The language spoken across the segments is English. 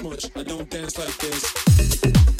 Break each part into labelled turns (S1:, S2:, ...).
S1: dance,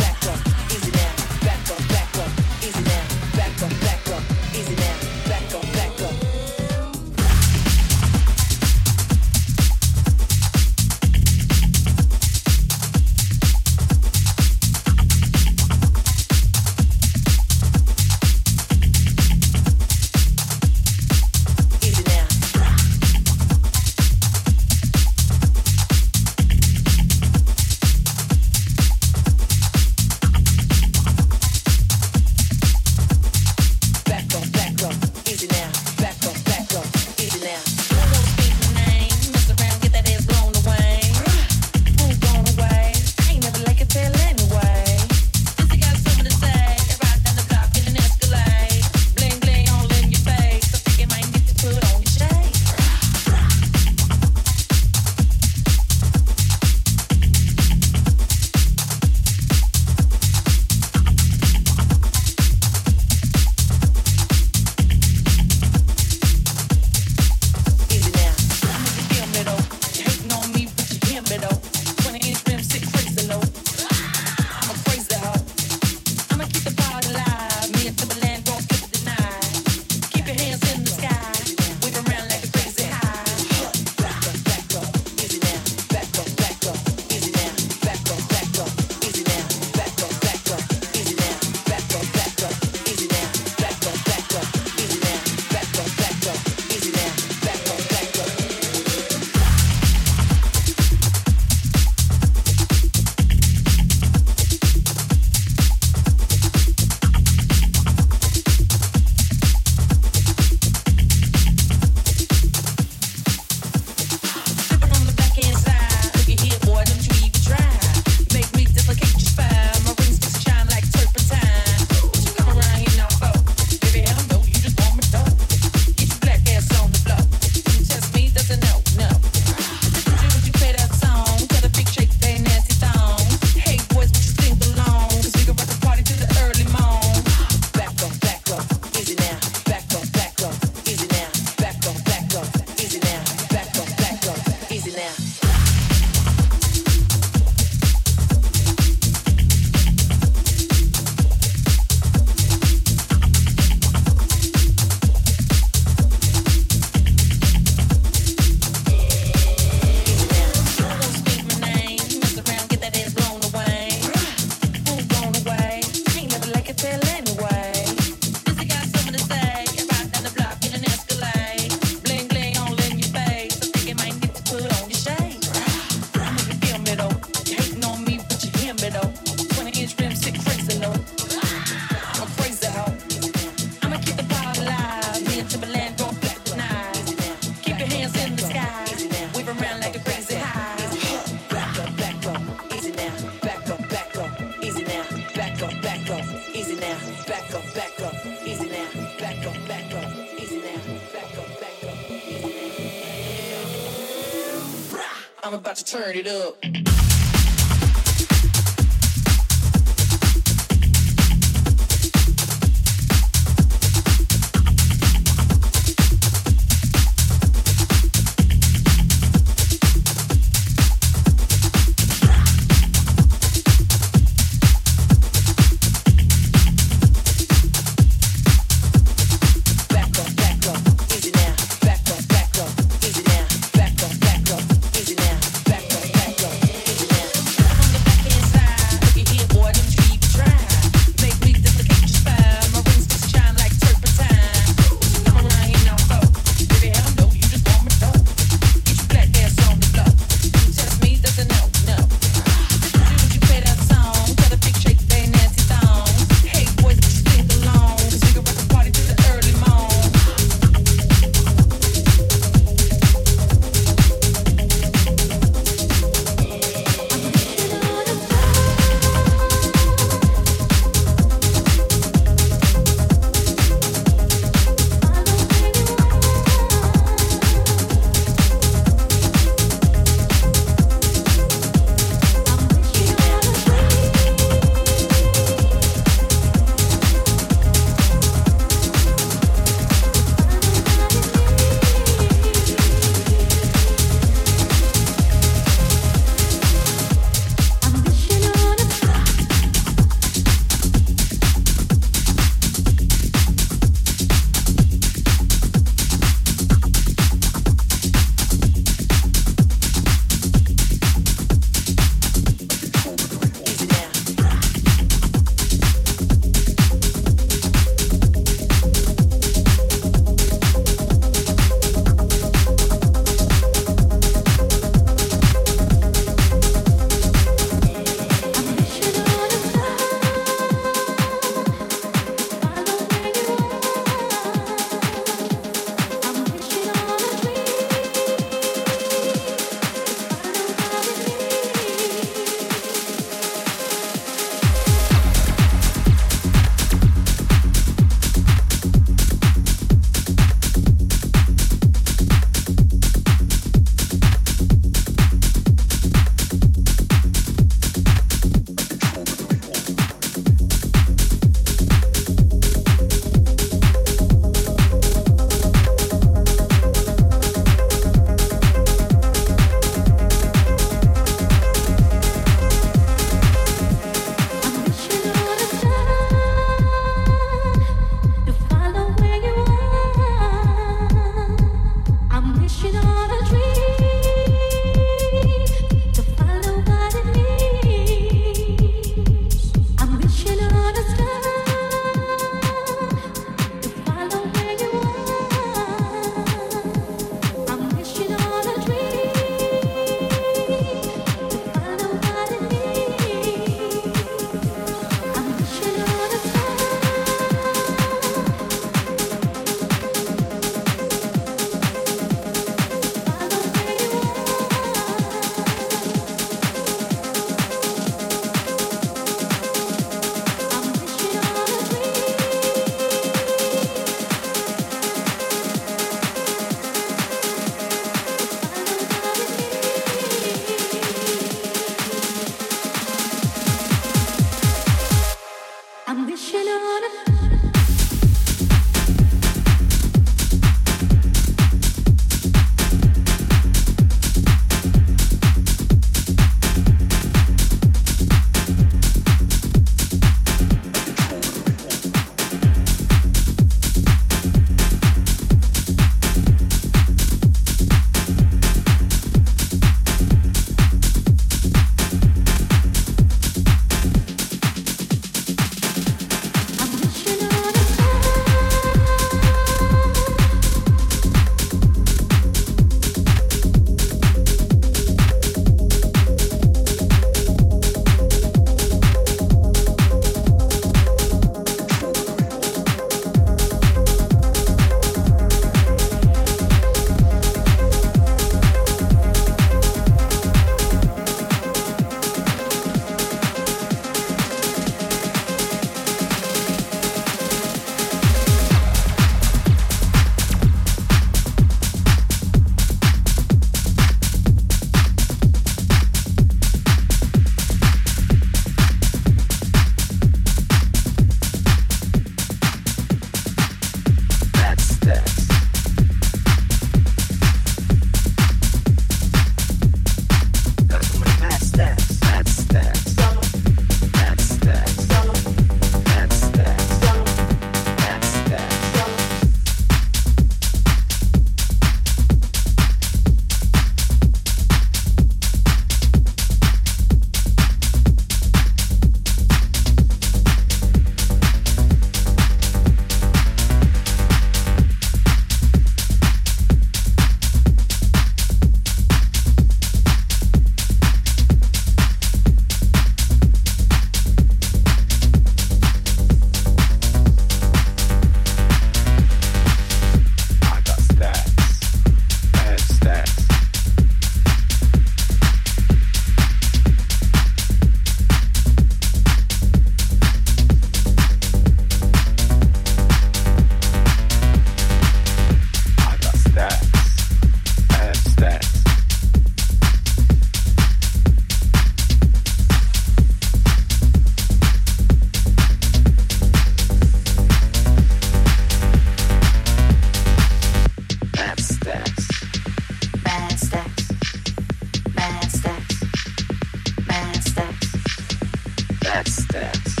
S2: That's, that's.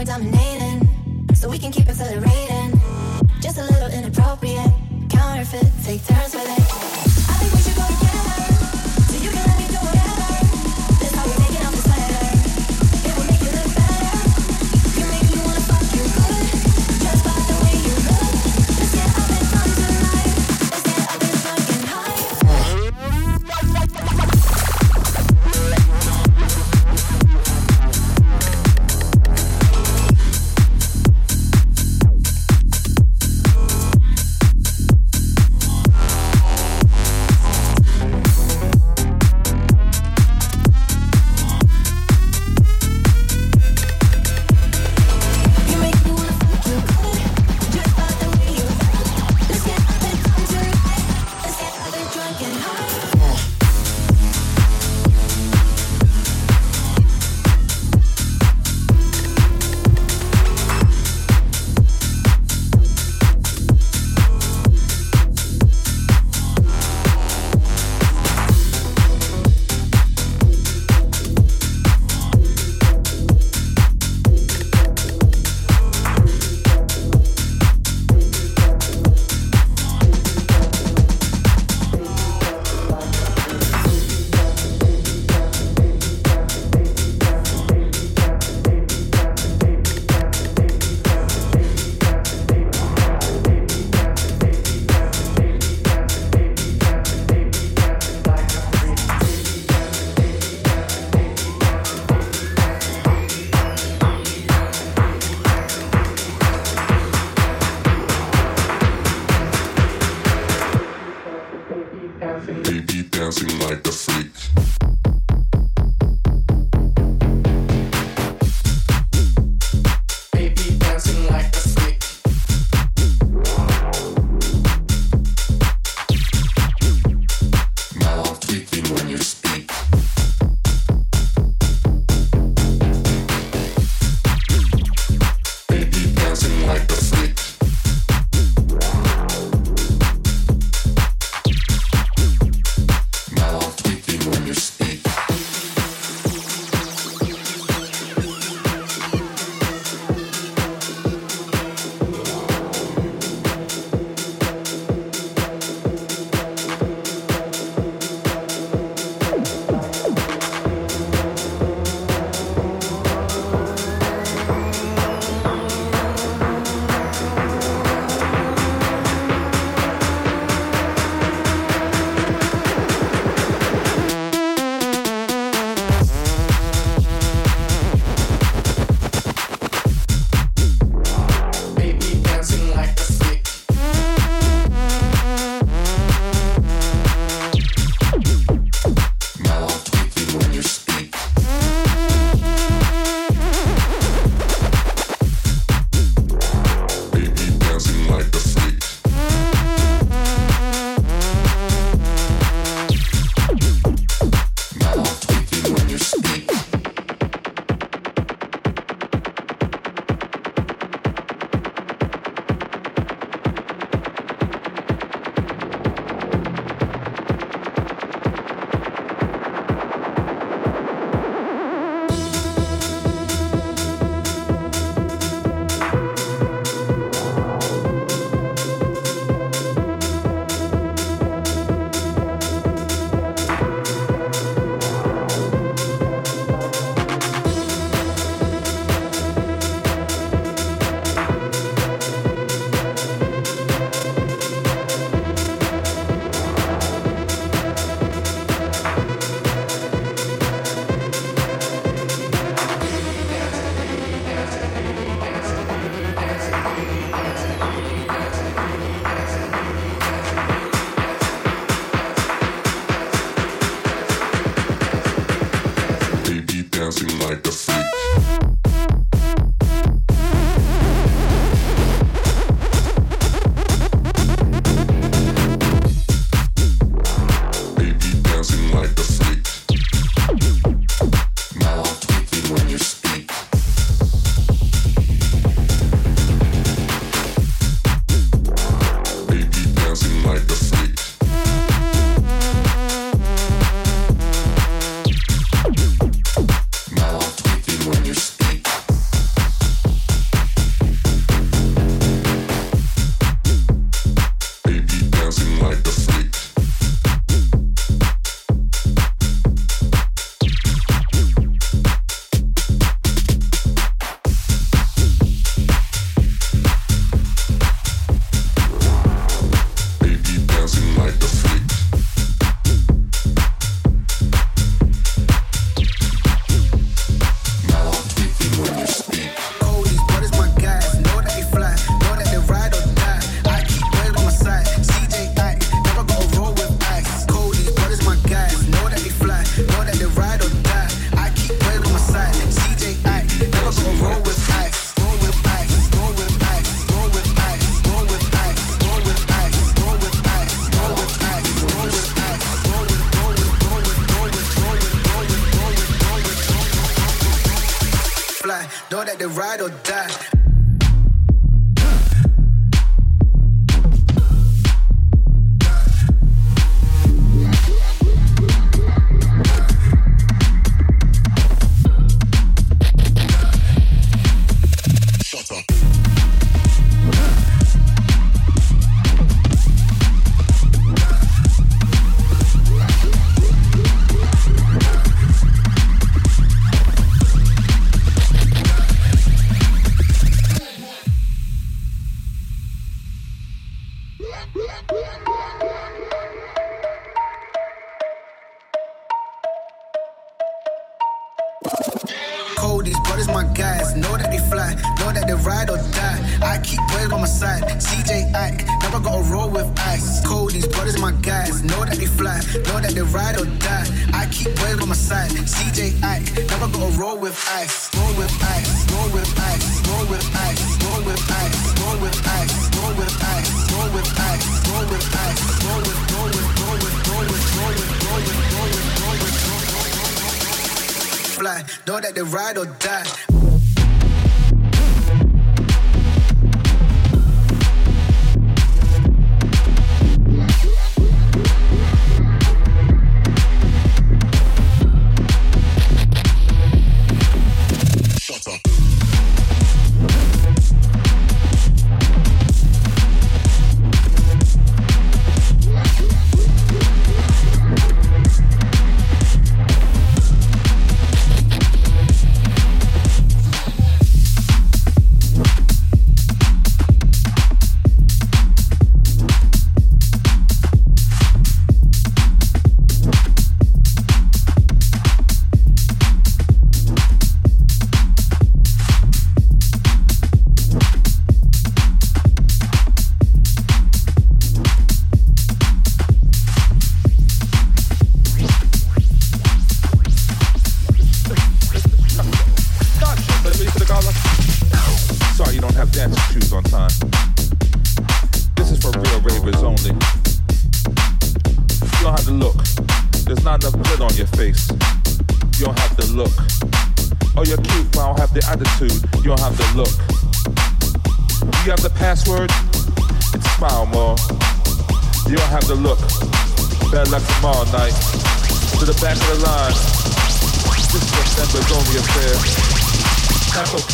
S2: we're dominating. So we can keep accelerating. Just a little inappropriate. Counterfeit, take turns. Baby dancing like a freak.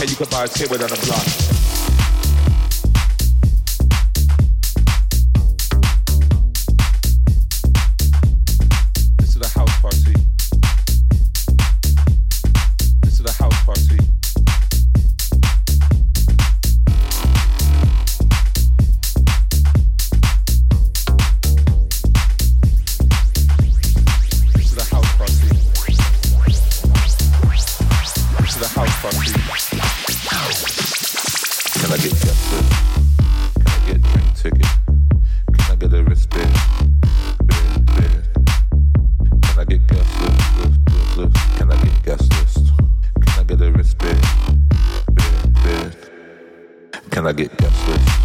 S2: You can
S3: buy a table down the block. I get desperate.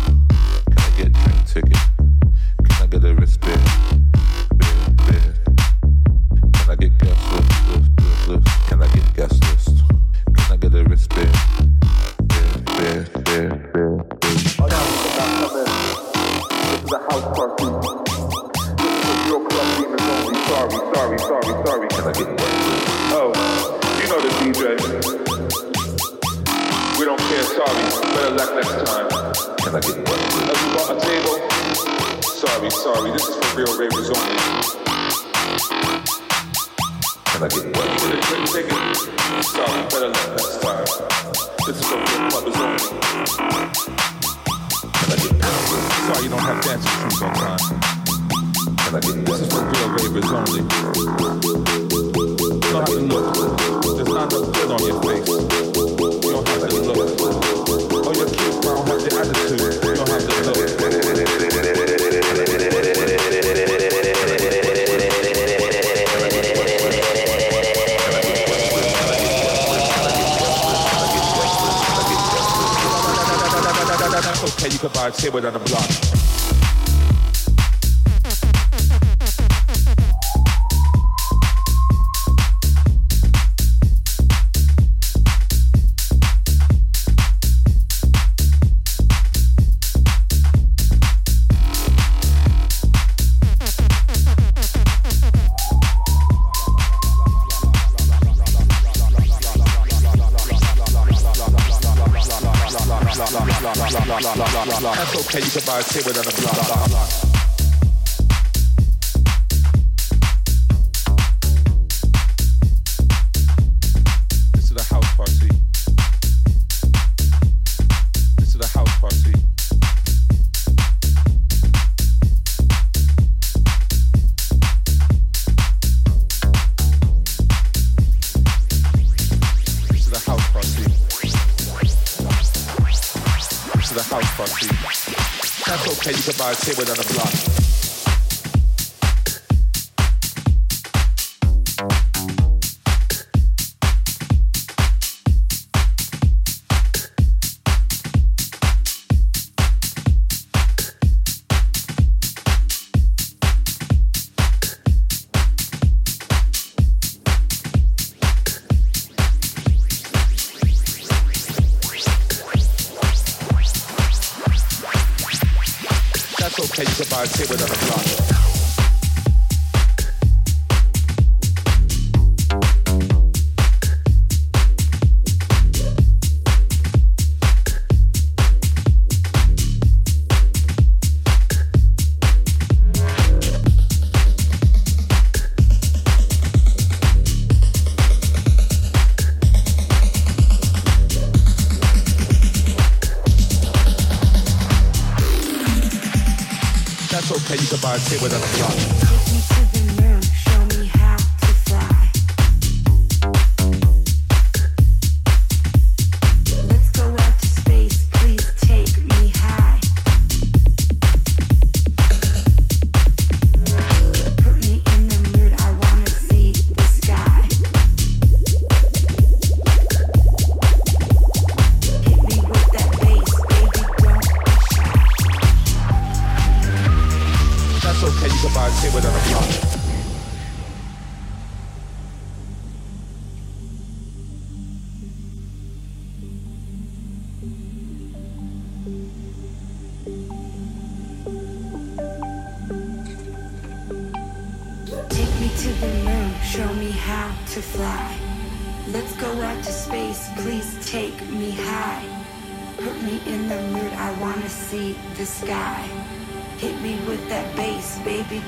S3: Okay, you can buy a table at a block. By a table down the block.
S4: entire table that applies.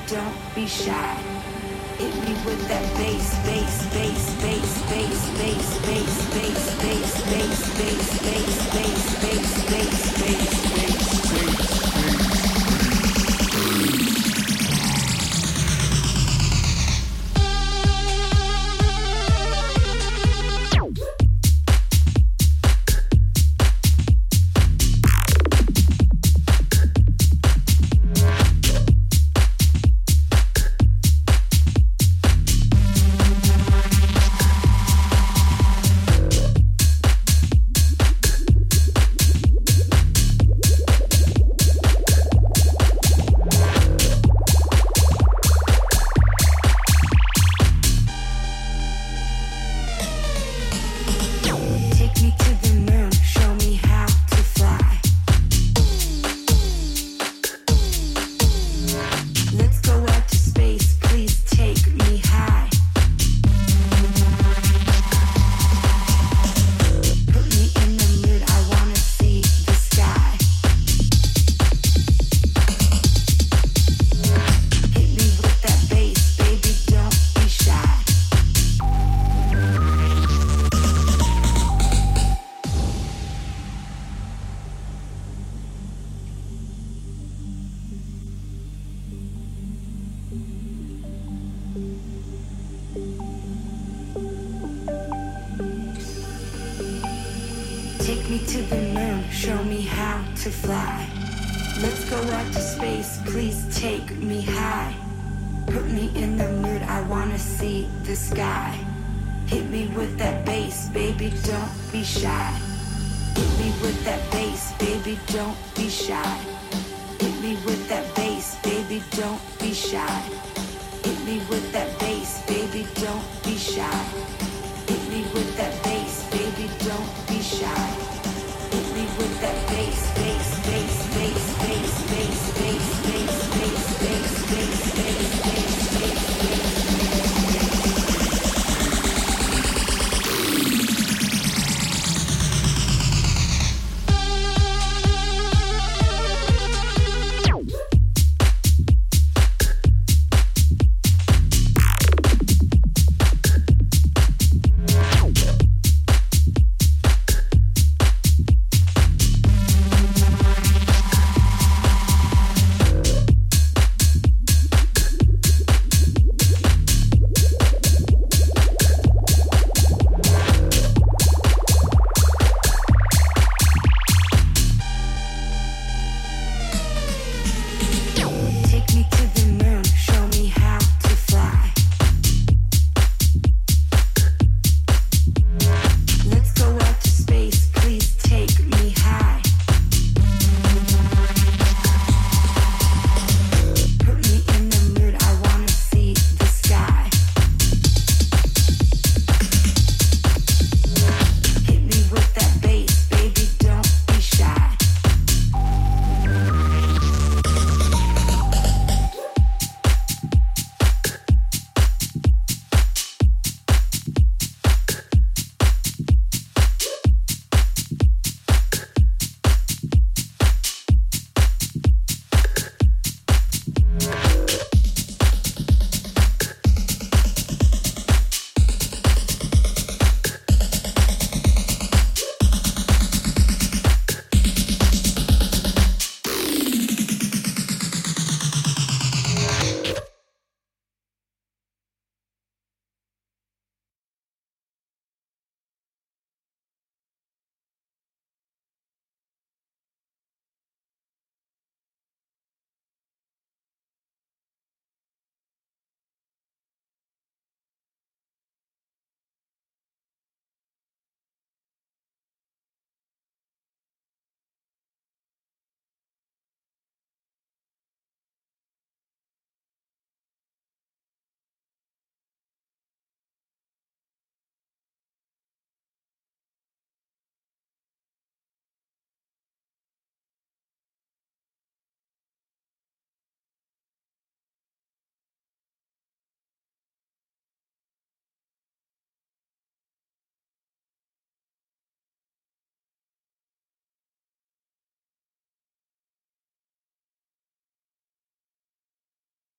S4: Don't be shy. Hit me with that bass, bass, bass, bass, bass, bass, bass, bass, bass, bass, bass, bass, bass, bass, bass, bass,
S5: Don't be shy.